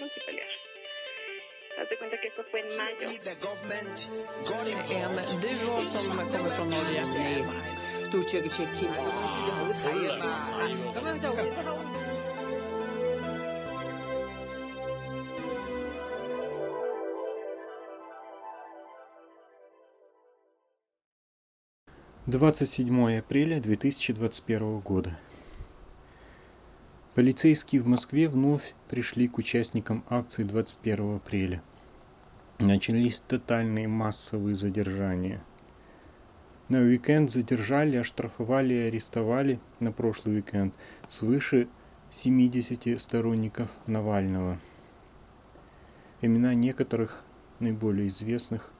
no que pelear. Haz cuenta que esto fue en mayo. En duo som kommer från Norge. Nej. Turkiye Çekin. Двадцать седьмое апреля две тысячи двадцать первого года. Полицейские в Москве вновь пришли к участникам акции 21 апреля. Начались тотальные массовые задержания. На уикенд задержали, оштрафовали и арестовали на прошлый уикенд свыше 70 сторонников Навального. Имена некоторых наиболее известных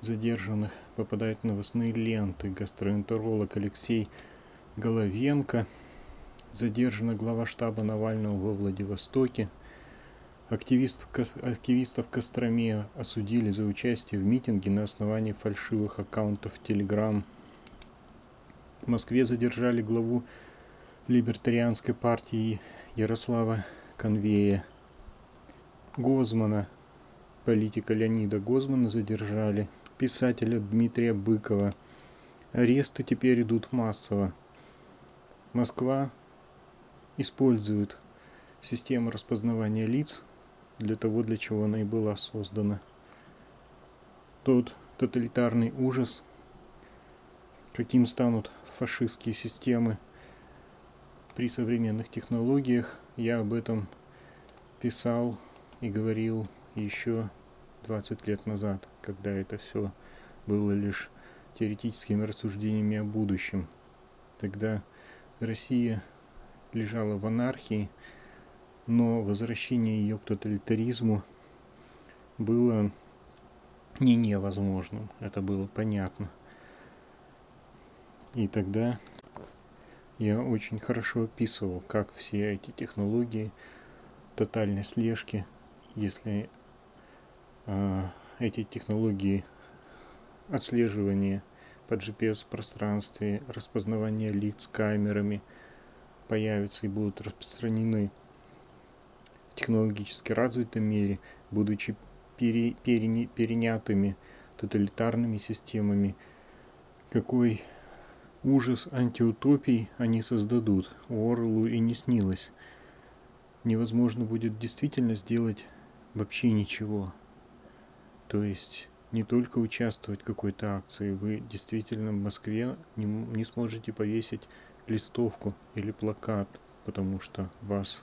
задержанных попадают в новостные ленты. Гастроэнтеролог Алексей Головенко, задержана глава штаба Навального во Владивостоке. Активист, активистов Костроме осудили за участие в митинге на основании фальшивых аккаунтов Телеграм. В Москве задержали главу либертарианской партии Ярослава Конвея. Гозмана, политика Леонида Гозмана задержали. Писателя Дмитрия Быкова. Аресты теперь идут массово. Москва использует систему распознавания лиц для того, для чего она и была создана. Тот тоталитарный ужас, каким станут фашистские системы при современных технологиях, я об этом писал и говорил еще 20 лет назад, когда это все было лишь теоретическими рассуждениями о будущем. Тогда Россия лежала в анархии, но возвращение ее к тоталитаризму было не невозможным, это было понятно. И тогда я очень хорошо описывал, как все эти технологии тотальной слежки, если э, эти технологии отслеживания по GPS-пространстве, распознавания лиц камерами – появятся и будут распространены в технологически развитом мире, будучи пере, переня, перенятыми тоталитарными системами, какой ужас антиутопий они создадут, Уорлу и не снилось. Невозможно будет действительно сделать вообще ничего. То есть не только участвовать в какой-то акции, вы действительно в Москве не, не сможете повесить листовку или плакат, потому что вас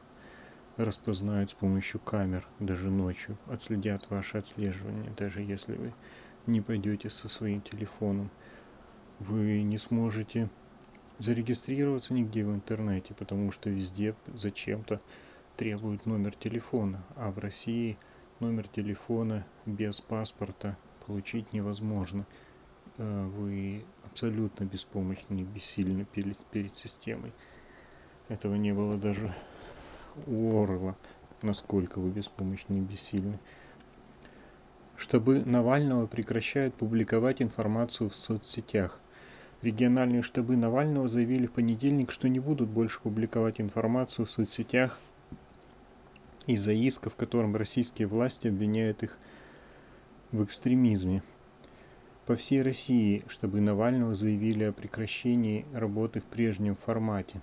распознают с помощью камер даже ночью, отследят ваше отслеживание, даже если вы не пойдете со своим телефоном. Вы не сможете зарегистрироваться нигде в интернете, потому что везде зачем-то требуют номер телефона, а в России номер телефона без паспорта получить невозможно. Э, вы абсолютно беспомощны и бессильны перед, перед системой. Этого не было даже у Орла, насколько вы беспомощны и бессильны. Штабы Навального прекращают публиковать информацию в соцсетях. Региональные штабы Навального заявили в понедельник, что не будут больше публиковать информацию в соцсетях из-за иска, в котором российские власти обвиняют их в экстремизме по всей России, чтобы Навального заявили о прекращении работы в прежнем формате.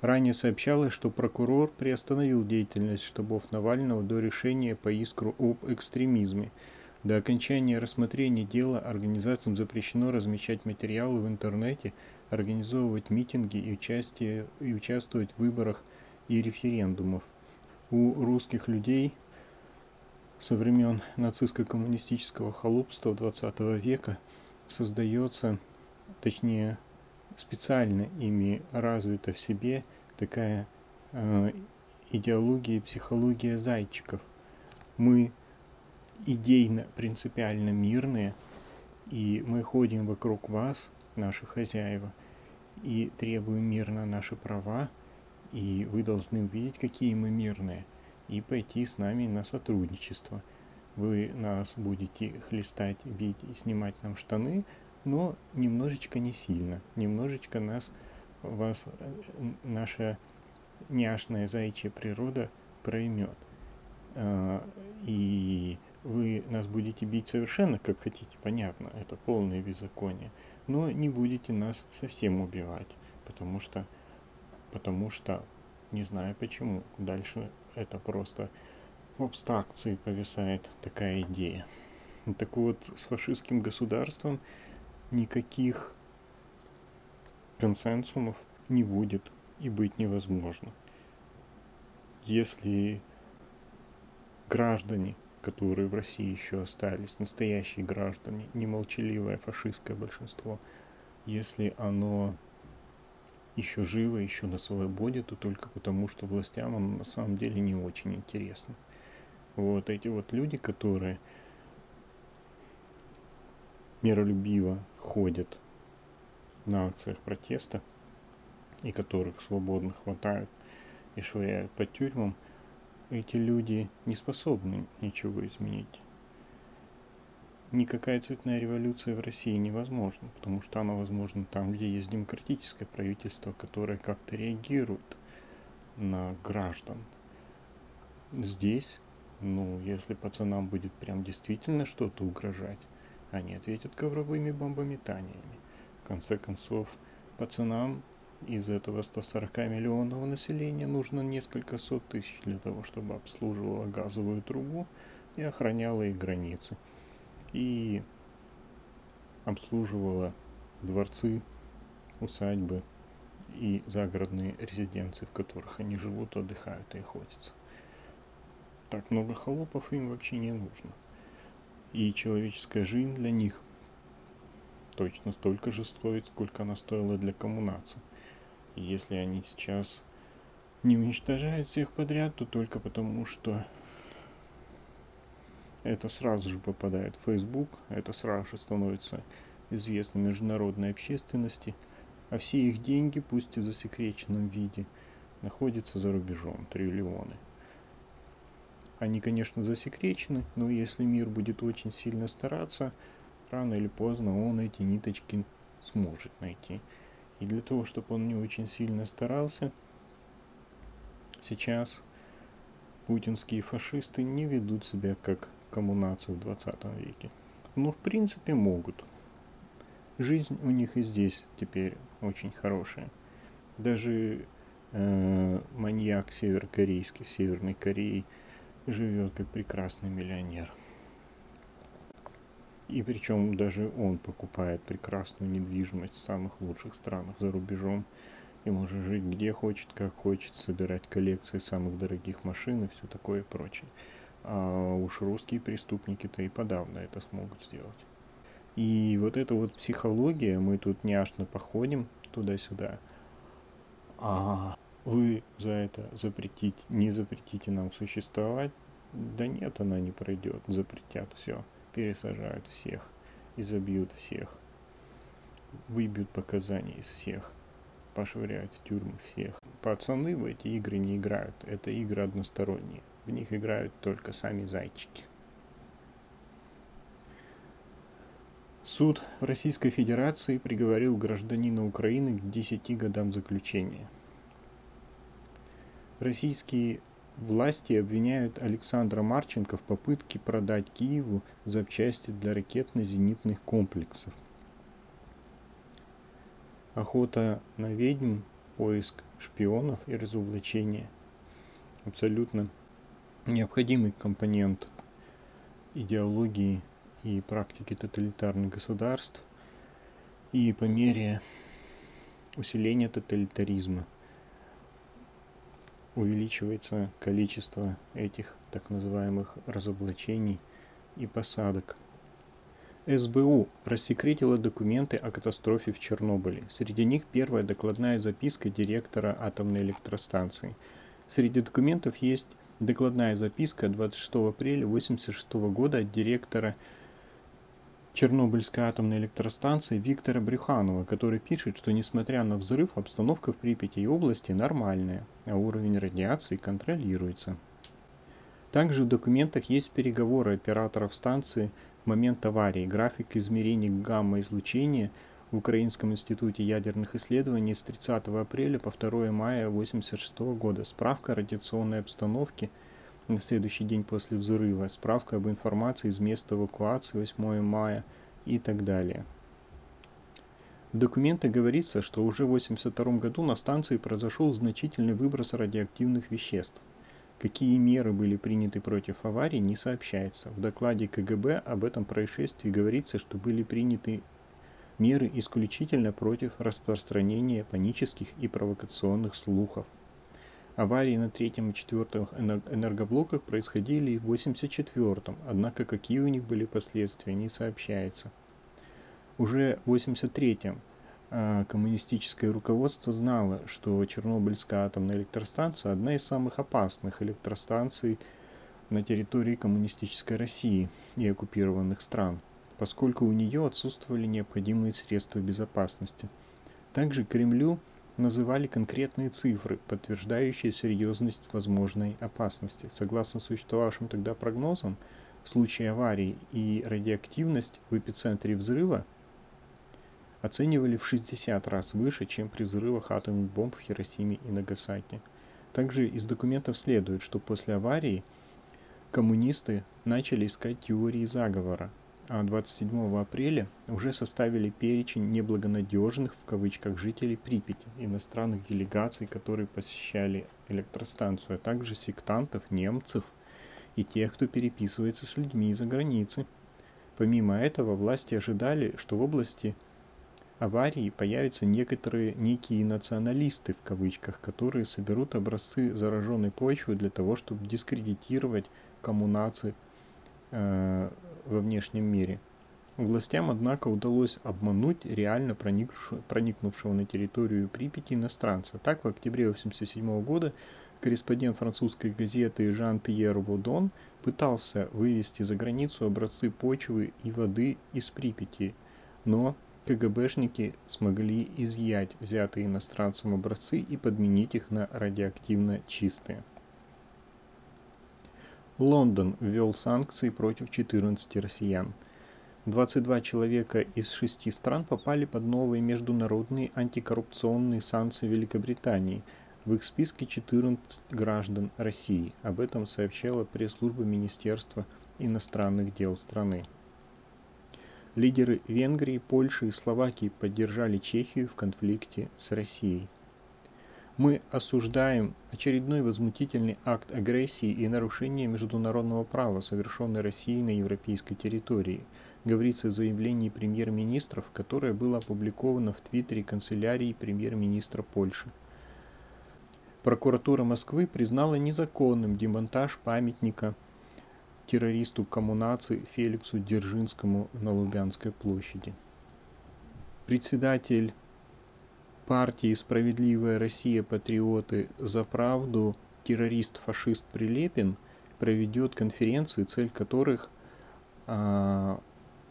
Ранее сообщалось, что прокурор приостановил деятельность штабов Навального до решения по искру об экстремизме. До окончания рассмотрения дела организациям запрещено размещать материалы в интернете, организовывать митинги и, участие, и участвовать в выборах и референдумах. У русских людей со времен нацистско-коммунистического холопства 20 века создается, точнее специально ими развита в себе такая э, идеология и психология зайчиков. Мы идейно, принципиально мирные, и мы ходим вокруг вас, наши хозяева, и требуем мирно наши права, и вы должны увидеть, какие мы мирные – и пойти с нами на сотрудничество. Вы нас будете хлестать, бить и снимать нам штаны, но немножечко не сильно, немножечко нас, вас, э, наша няшная заячья природа проймет. э, и вы нас будете бить совершенно как хотите, понятно, это полное беззаконие, но не будете нас совсем убивать, потому что, потому что, не знаю почему, дальше это просто в абстракции повисает такая идея. Так вот, с фашистским государством никаких консенсумов не будет и быть невозможно. Если граждане, которые в России еще остались, настоящие граждане, не молчаливое фашистское большинство, если оно еще живо, еще на свободе, то только потому, что властям оно на самом деле не очень интересно. Вот эти вот люди, которые миролюбиво ходят на акциях протеста, и которых свободно хватают и швыряют по тюрьмам, эти люди не способны ничего изменить. Никакая цветная революция в России невозможна, потому что она возможна там, где есть демократическое правительство, которое как-то реагирует на граждан. Здесь, ну, если пацанам будет прям действительно что-то угрожать, они ответят ковровыми бомбометаниями. В конце концов, пацанам из этого 140 миллионного населения нужно несколько сот тысяч для того, чтобы обслуживала газовую трубу и охраняла их границы. И обслуживала дворцы, усадьбы и загородные резиденции, в которых они живут, отдыхают и охотятся. Так много холопов им вообще не нужно. И человеческая жизнь для них точно столько же стоит, сколько она стоила для коммунации. И если они сейчас не уничтожают всех подряд, то только потому, что это сразу же попадает в Facebook, это сразу же становится известно международной общественности, а все их деньги, пусть и в засекреченном виде, находятся за рубежом, триллионы. Они, конечно, засекречены, но если мир будет очень сильно стараться, рано или поздно он эти ниточки сможет найти. И для того, чтобы он не очень сильно старался, сейчас путинские фашисты не ведут себя как коммунации в 20 веке. Но в принципе могут. Жизнь у них и здесь теперь очень хорошая. Даже э, маньяк северокорейский в Северной Корее живет как прекрасный миллионер. И причем даже он покупает прекрасную недвижимость в самых лучших странах за рубежом и может жить где хочет, как хочет, собирать коллекции самых дорогих машин и все такое прочее. А уж русские преступники-то и подавно это смогут сделать. И вот эта вот психология, мы тут няшно походим туда-сюда, а вы за это запретить, не запретите нам существовать, да нет, она не пройдет, запретят все пересажают всех, изобьют всех, выбьют показания из всех, пошвыряют в тюрьмы всех. Пацаны в эти игры не играют, это игры односторонние, в них играют только сами зайчики. Суд в Российской Федерации приговорил гражданина Украины к 10 годам заключения. Российские Власти обвиняют Александра Марченко в попытке продать Киеву запчасти для ракетно-зенитных комплексов. Охота на ведьм, поиск шпионов и разоблачение. Абсолютно необходимый компонент идеологии и практики тоталитарных государств. И по мере усиления тоталитаризма – увеличивается количество этих так называемых разоблачений и посадок. СБУ рассекретила документы о катастрофе в Чернобыле. Среди них первая докладная записка директора атомной электростанции. Среди документов есть докладная записка 26 апреля 1986 года от директора Чернобыльской атомной электростанции Виктора Брюханова, который пишет, что несмотря на взрыв, обстановка в Припяти и области нормальная, а уровень радиации контролируется. Также в документах есть переговоры операторов станции в момент аварии, график измерений гамма-излучения в Украинском институте ядерных исследований с 30 апреля по 2 мая 1986 года, справка о радиационной обстановке на следующий день после взрыва, справка об информации из места эвакуации 8 мая и так далее. В документах говорится, что уже в 1982 году на станции произошел значительный выброс радиоактивных веществ. Какие меры были приняты против аварии, не сообщается. В докладе КГБ об этом происшествии говорится, что были приняты меры исключительно против распространения панических и провокационных слухов. Аварии на третьем и четвертом энергоблоках происходили и в 84-м, однако какие у них были последствия, не сообщается. Уже в 83-м а, коммунистическое руководство знало, что Чернобыльская атомная электростанция одна из самых опасных электростанций на территории коммунистической России и оккупированных стран, поскольку у нее отсутствовали необходимые средства безопасности. Также Кремлю называли конкретные цифры, подтверждающие серьезность возможной опасности. Согласно существовавшим тогда прогнозам, в случае аварии и радиоактивность в эпицентре взрыва оценивали в 60 раз выше, чем при взрывах атомных бомб в Хиросиме и Нагасаки. Также из документов следует, что после аварии коммунисты начали искать теории заговора, 27 апреля уже составили перечень неблагонадежных в кавычках жителей Припяти, иностранных делегаций, которые посещали электростанцию, а также сектантов, немцев и тех, кто переписывается с людьми из-за границы. Помимо этого, власти ожидали, что в области аварии появятся некоторые некие националисты в кавычках, которые соберут образцы зараженной почвы для того, чтобы дискредитировать коммунации э, во внешнем мире. Властям, однако, удалось обмануть реально проникнувшего на территорию Припяти иностранца. Так, в октябре 1987 года корреспондент французской газеты Жан-Пьер Водон пытался вывести за границу образцы почвы и воды из Припяти, но КГБшники смогли изъять взятые иностранцам образцы и подменить их на радиоактивно чистые. Лондон ввел санкции против 14 россиян. 22 человека из шести стран попали под новые международные антикоррупционные санкции Великобритании. В их списке 14 граждан России. Об этом сообщала пресс-служба Министерства иностранных дел страны. Лидеры Венгрии, Польши и Словакии поддержали Чехию в конфликте с Россией. Мы осуждаем очередной возмутительный акт агрессии и нарушения международного права, совершенный Россией на европейской территории, говорится в заявлении премьер-министров, которое было опубликовано в Твиттере канцелярии премьер-министра Польши. Прокуратура Москвы признала незаконным демонтаж памятника террористу коммунации Феликсу Дзержинскому на Лубянской площади. Председатель партии «Справедливая Россия. Патриоты за правду» террорист-фашист Прилепин проведет конференции, цель которых а,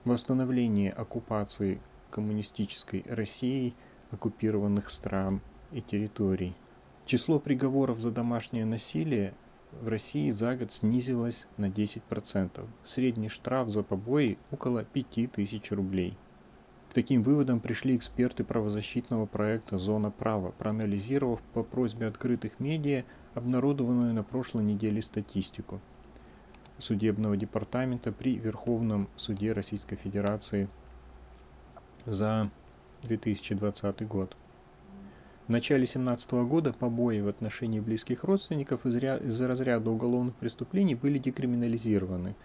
восстановление оккупации коммунистической России оккупированных стран и территорий. Число приговоров за домашнее насилие в России за год снизилось на 10%. Средний штраф за побои около 5000 рублей – таким выводом пришли эксперты правозащитного проекта «Зона права», проанализировав по просьбе открытых медиа обнародованную на прошлой неделе статистику судебного департамента при Верховном суде Российской Федерации за 2020 год. В начале 2017 года побои в отношении близких родственников из-за разряда уголовных преступлений были декриминализированы,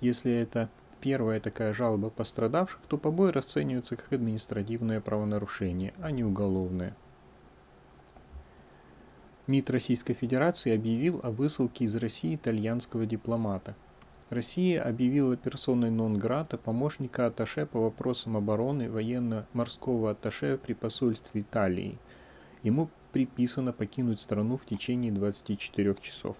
если это первая такая жалоба пострадавших, то побои расцениваются как административное правонарушение, а не уголовное. МИД Российской Федерации объявил о высылке из России итальянского дипломата. Россия объявила персоной нон-грата помощника Аташе по вопросам обороны военно-морского Аташе при посольстве Италии. Ему приписано покинуть страну в течение 24 часов.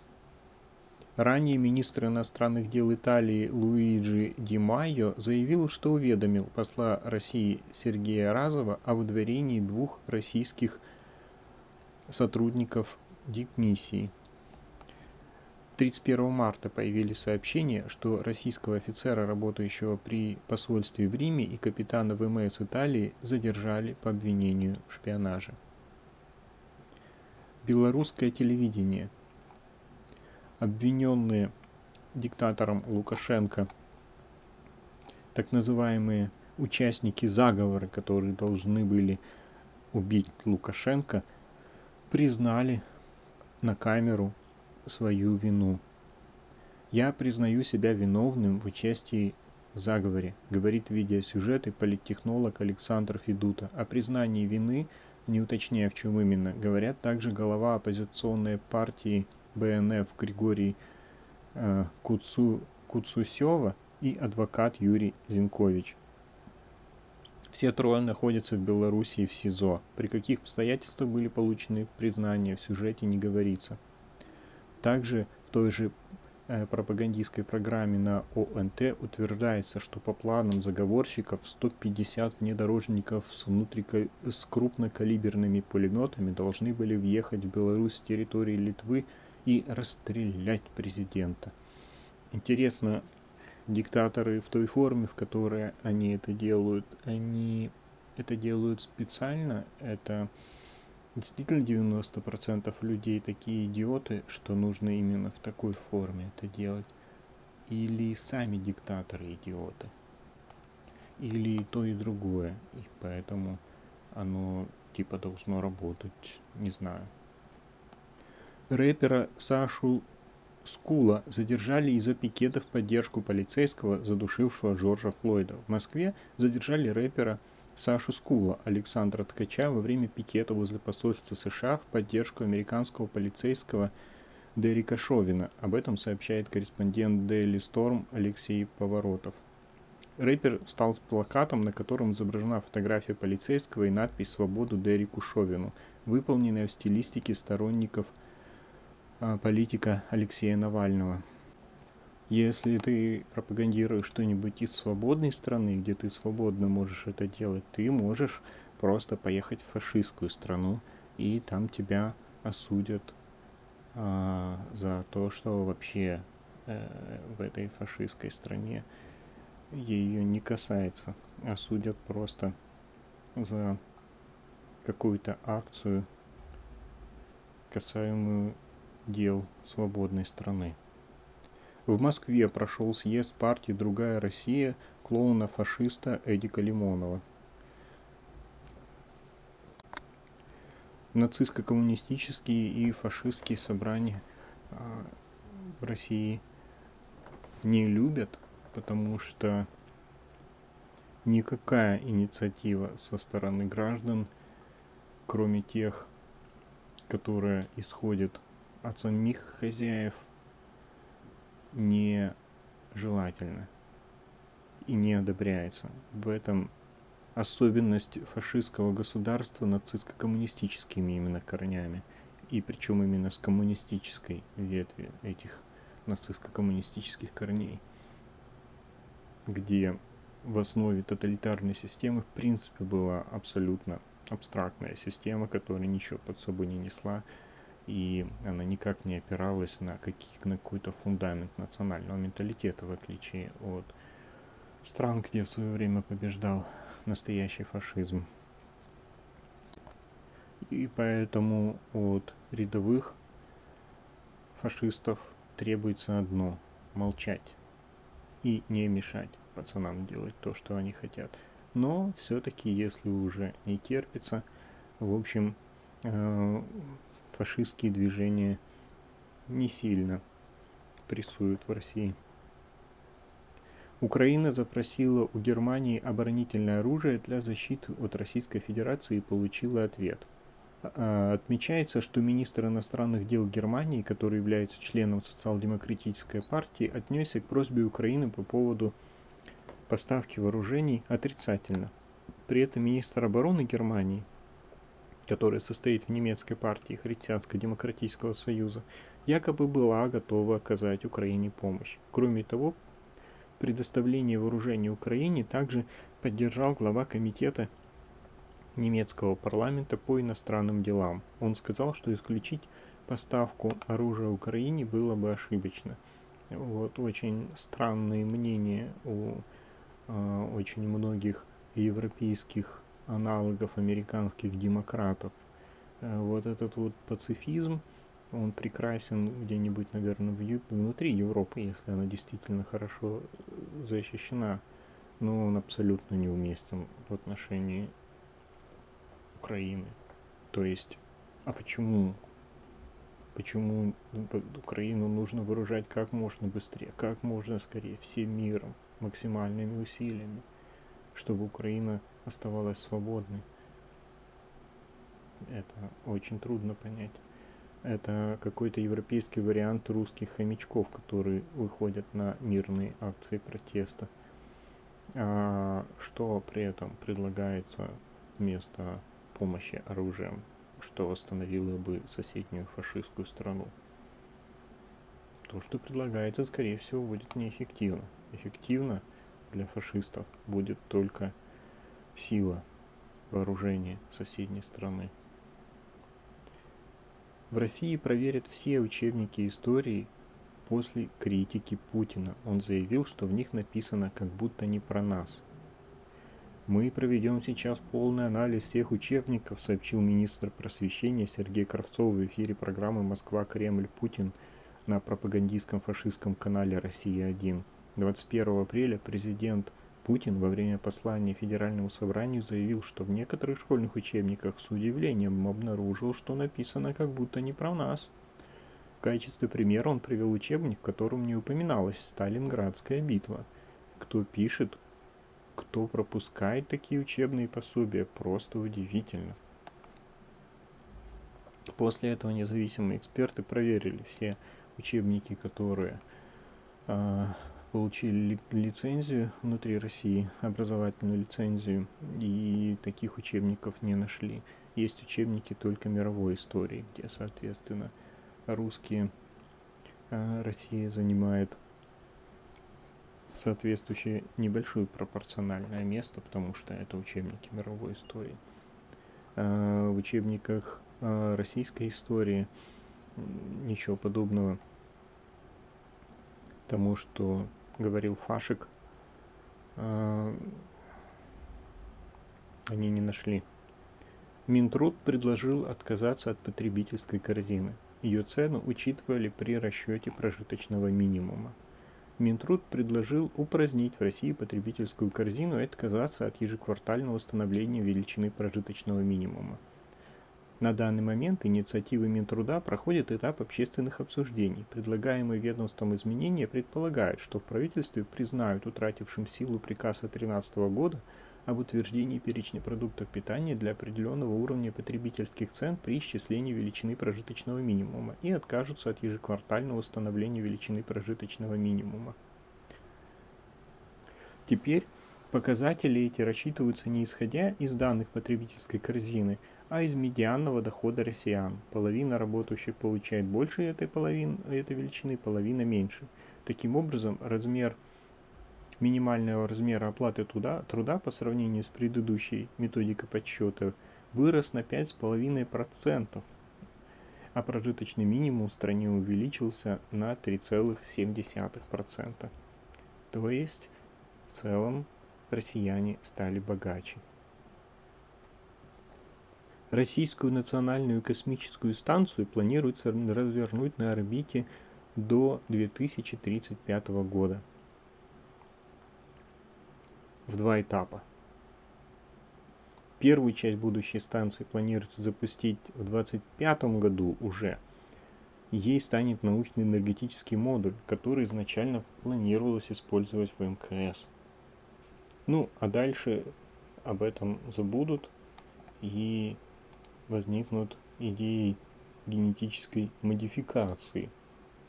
Ранее министр иностранных дел Италии Луиджи Ди Майо заявил, что уведомил посла России Сергея Разова о выдворении двух российских сотрудников дипмиссии. 31 марта появились сообщения, что российского офицера, работающего при посольстве в Риме, и капитана ВМС Италии задержали по обвинению в шпионаже. Белорусское телевидение – обвиненные диктатором Лукашенко, так называемые участники заговора, которые должны были убить Лукашенко, признали на камеру свою вину. Я признаю себя виновным в участии в заговоре, говорит видеосюжет и политтехнолог Александр Федута. О признании вины, не уточняя в чем именно, говорят также голова оппозиционной партии БНФ Григорий э, Куцу, Куцусева и адвокат Юрий Зинкович. Все трое находятся в Белоруссии в СИЗО. При каких обстоятельствах были получены признания, в сюжете не говорится. Также в той же э, пропагандистской программе на ОНТ утверждается, что по планам заговорщиков 150 внедорожников с, внутри... с крупнокалиберными пулеметами должны были въехать в Беларусь с территории Литвы и расстрелять президента. Интересно, диктаторы в той форме, в которой они это делают, они это делают специально, это действительно 90% людей такие идиоты, что нужно именно в такой форме это делать. Или сами диктаторы идиоты. Или то, и другое. И поэтому оно типа должно работать, не знаю. Рэпера Сашу Скула задержали из-за пикета в поддержку полицейского, задушившего Джорджа Флойда. В Москве задержали рэпера Сашу Скула Александра Ткача во время пикета возле посольства США в поддержку американского полицейского Дерека Шовина. Об этом сообщает корреспондент Daily Storm Алексей Поворотов. Рэпер встал с плакатом, на котором изображена фотография полицейского и надпись «Свободу Дереку Шовину», выполненная в стилистике сторонников – политика Алексея Навального. Если ты пропагандируешь что-нибудь из свободной страны, где ты свободно можешь это делать, ты можешь просто поехать в фашистскую страну, и там тебя осудят а, за то, что вообще э, в этой фашистской стране ее не касается. Осудят просто за какую-то акцию, касаемую дел свободной страны. В Москве прошел съезд партии «Другая Россия» клоуна-фашиста Эдика Лимонова. Нацистско-коммунистические и фашистские собрания а, в России не любят, потому что никакая инициатива со стороны граждан, кроме тех, которые исходят от самих хозяев не желательно и не одобряется. В этом особенность фашистского государства нацистско-коммунистическими именно корнями, и причем именно с коммунистической ветви этих нацистско-коммунистических корней, где в основе тоталитарной системы в принципе была абсолютно абстрактная система, которая ничего под собой не несла, и она никак не опиралась на, какие, на какой-то фундамент национального менталитета, в отличие от стран, где в свое время побеждал настоящий фашизм. И поэтому от рядовых фашистов требуется одно – молчать и не мешать пацанам делать то, что они хотят. Но все-таки, если уже не терпится, в общем, э, фашистские движения не сильно прессуют в России. Украина запросила у Германии оборонительное оружие для защиты от Российской Федерации и получила ответ. А, отмечается, что министр иностранных дел Германии, который является членом социал-демократической партии, отнесся к просьбе Украины по поводу поставки вооружений отрицательно. При этом министр обороны Германии которая состоит в немецкой партии Христианско-демократического союза, якобы была готова оказать Украине помощь. Кроме того, предоставление вооружений Украине также поддержал глава комитета немецкого парламента по иностранным делам. Он сказал, что исключить поставку оружия Украине было бы ошибочно. Вот очень странные мнения у э, очень многих европейских аналогов американских демократов. Э, вот этот вот пацифизм он прекрасен где-нибудь, наверное, внутри Европы, если она действительно хорошо э, защищена, но он абсолютно неуместен в отношении Украины. То есть, а почему? Почему Украину нужно вооружать как можно быстрее, как можно скорее, всем миром, максимальными усилиями, чтобы Украина оставалась свободной? Это очень трудно понять. Это какой-то европейский вариант русских хомячков, которые выходят на мирные акции протеста. А что при этом предлагается вместо помощи оружием, что остановило бы соседнюю фашистскую страну? То, что предлагается, скорее всего, будет неэффективно. Эффективно для фашистов будет только сила вооружения соседней страны. В России проверят все учебники истории после критики Путина. Он заявил, что в них написано как будто не про нас. Мы проведем сейчас полный анализ всех учебников, сообщил министр просвещения Сергей Кравцов в эфире программы «Москва, Кремль, Путин» на пропагандистском фашистском канале «Россия-1». 21 апреля президент Путин во время послания Федеральному собранию заявил, что в некоторых школьных учебниках с удивлением обнаружил, что написано как будто не про нас. В качестве примера он привел учебник, в котором не упоминалась Сталинградская битва. Кто пишет, кто пропускает такие учебные пособия, просто удивительно. После этого независимые эксперты проверили все учебники, которые э, получили лицензию внутри России, образовательную лицензию, и таких учебников не нашли. Есть учебники только мировой истории, где, соответственно, русские а, Россия занимает соответствующее небольшое пропорциональное место, потому что это учебники мировой истории. А, в учебниках а, российской истории ничего подобного тому, что говорил Фашик, а, они не нашли. Минтруд предложил отказаться от потребительской корзины. Ее цену учитывали при расчете прожиточного минимума. Минтруд предложил упразднить в России потребительскую корзину и отказаться от ежеквартального установления величины прожиточного минимума – на данный момент инициативы Минтруда проходят этап общественных обсуждений. Предлагаемые ведомством изменения предполагают, что в правительстве признают утратившим силу приказ от 2013 года об утверждении перечня продуктов питания для определенного уровня потребительских цен при исчислении величины прожиточного минимума и откажутся от ежеквартального установления величины прожиточного минимума. Теперь показатели эти рассчитываются не исходя из данных потребительской корзины, а из медианного дохода россиян. Половина работающих получает больше этой, половины, этой величины, половина меньше. Таким образом, размер минимального размера оплаты труда, труда по сравнению с предыдущей методикой подсчета вырос на 5,5%, а прожиточный минимум в стране увеличился на 3,7%. То есть, в целом, россияне стали богаче. Российскую национальную космическую станцию планируется развернуть на орбите до 2035 года в два этапа. Первую часть будущей станции планируется запустить в 2025 году уже. Ей станет научный энергетический модуль, который изначально планировалось использовать в МКС. Ну, а дальше об этом забудут и возникнут идеи генетической модификации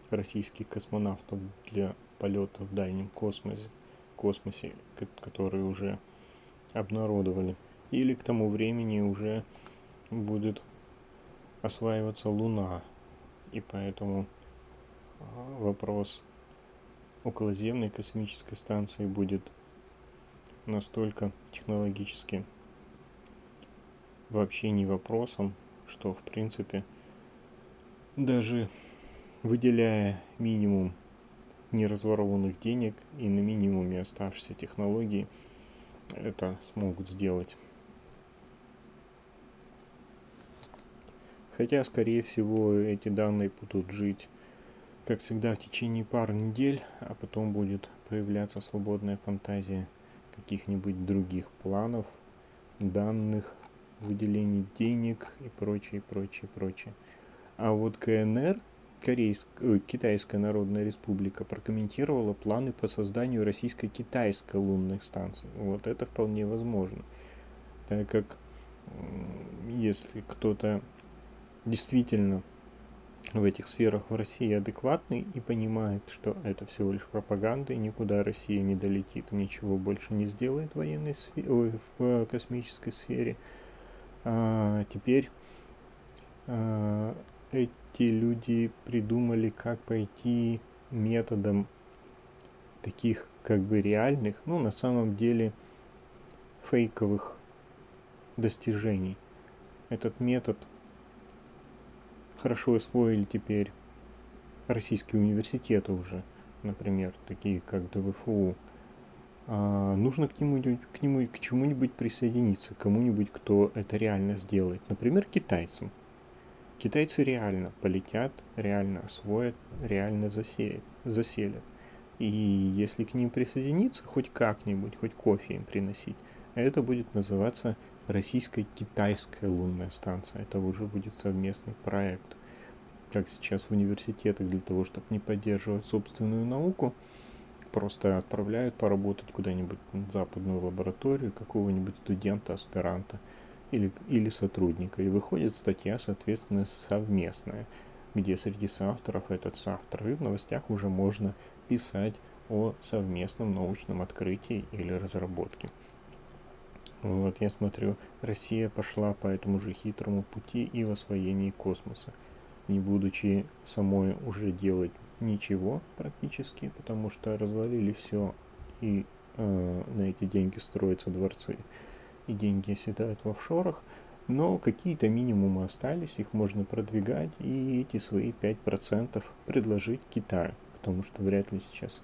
российских космонавтов для полета в дальнем космосе, космосе, которые уже обнародовали. Или к тому времени уже будет осваиваться Луна. И поэтому а, вопрос околоземной космической станции будет настолько технологически вообще не вопросом, что в принципе даже выделяя минимум неразворованных денег и на минимуме оставшейся технологии, это смогут сделать. Хотя, скорее всего, эти данные будут жить, как всегда, в течение пары недель, а потом будет появляться свободная фантазия каких-нибудь других планов, данных, выделений денег и прочее, прочее, прочее. А вот КНР, Корейская, Китайская Народная Республика, прокомментировала планы по созданию российско-китайской лунной станции. Вот это вполне возможно. Так как если кто-то действительно в этих сферах в России адекватный и понимает, что это всего лишь пропаганда и никуда Россия не долетит, ничего больше не сделает в военной сфере, ой, в космической сфере. А, теперь а, эти люди придумали, как пойти методом таких как бы реальных, ну на самом деле фейковых достижений. Этот метод хорошо освоили теперь российские университеты уже, например, такие как ДВФУ. А нужно к нему, к нему к чему-нибудь присоединиться, кому-нибудь, кто это реально сделает. Например, китайцам. Китайцы реально полетят, реально освоят, реально засеют, заселят. И если к ним присоединиться, хоть как-нибудь, хоть кофе им приносить, это будет называться российско-китайская лунная станция. Это уже будет совместный проект. Как сейчас в университетах для того, чтобы не поддерживать собственную науку, просто отправляют поработать куда-нибудь в западную лабораторию какого-нибудь студента, аспиранта или, или сотрудника. И выходит статья, соответственно, совместная, где среди соавторов этот соавтор. И в новостях уже можно писать о совместном научном открытии или разработке. Вот я смотрю, Россия пошла по этому же хитрому пути и в освоении космоса, не будучи самой уже делать ничего практически, потому что развалили все и э, на эти деньги строятся дворцы, и деньги оседают в офшорах, но какие-то минимумы остались, их можно продвигать, и эти свои 5% предложить Китаю, потому что вряд ли сейчас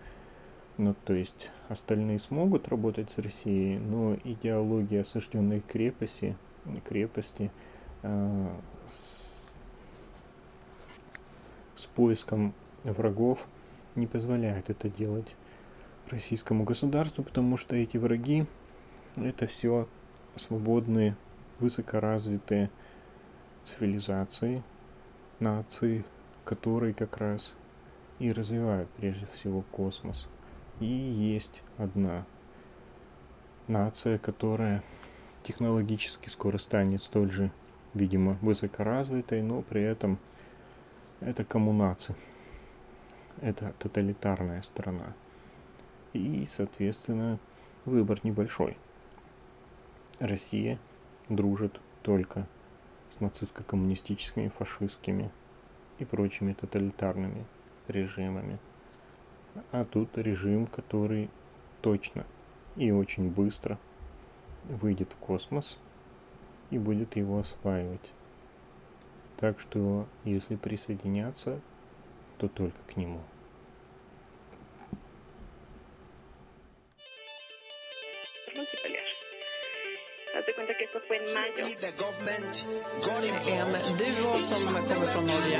ну, то есть остальные смогут работать с Россией, но идеология осажденной крепости, крепости э, с, с поиском врагов не позволяет это делать российскому государству, потому что эти враги это все свободные, высокоразвитые цивилизации, нации, которые как раз и развивают прежде всего космос. И есть одна нация, которая технологически скоро станет столь же, видимо, высокоразвитой, но при этом это коммунация. Это тоталитарная страна. И, соответственно, выбор небольшой. Россия дружит только с нацистско-коммунистическими, фашистскими и прочими тоталитарными режимами. А тут режим, который точно и очень быстро выйдет в космос и будет его осваивать. Так что, если присоединяться, то только к нему. En duo som kommer från Norge.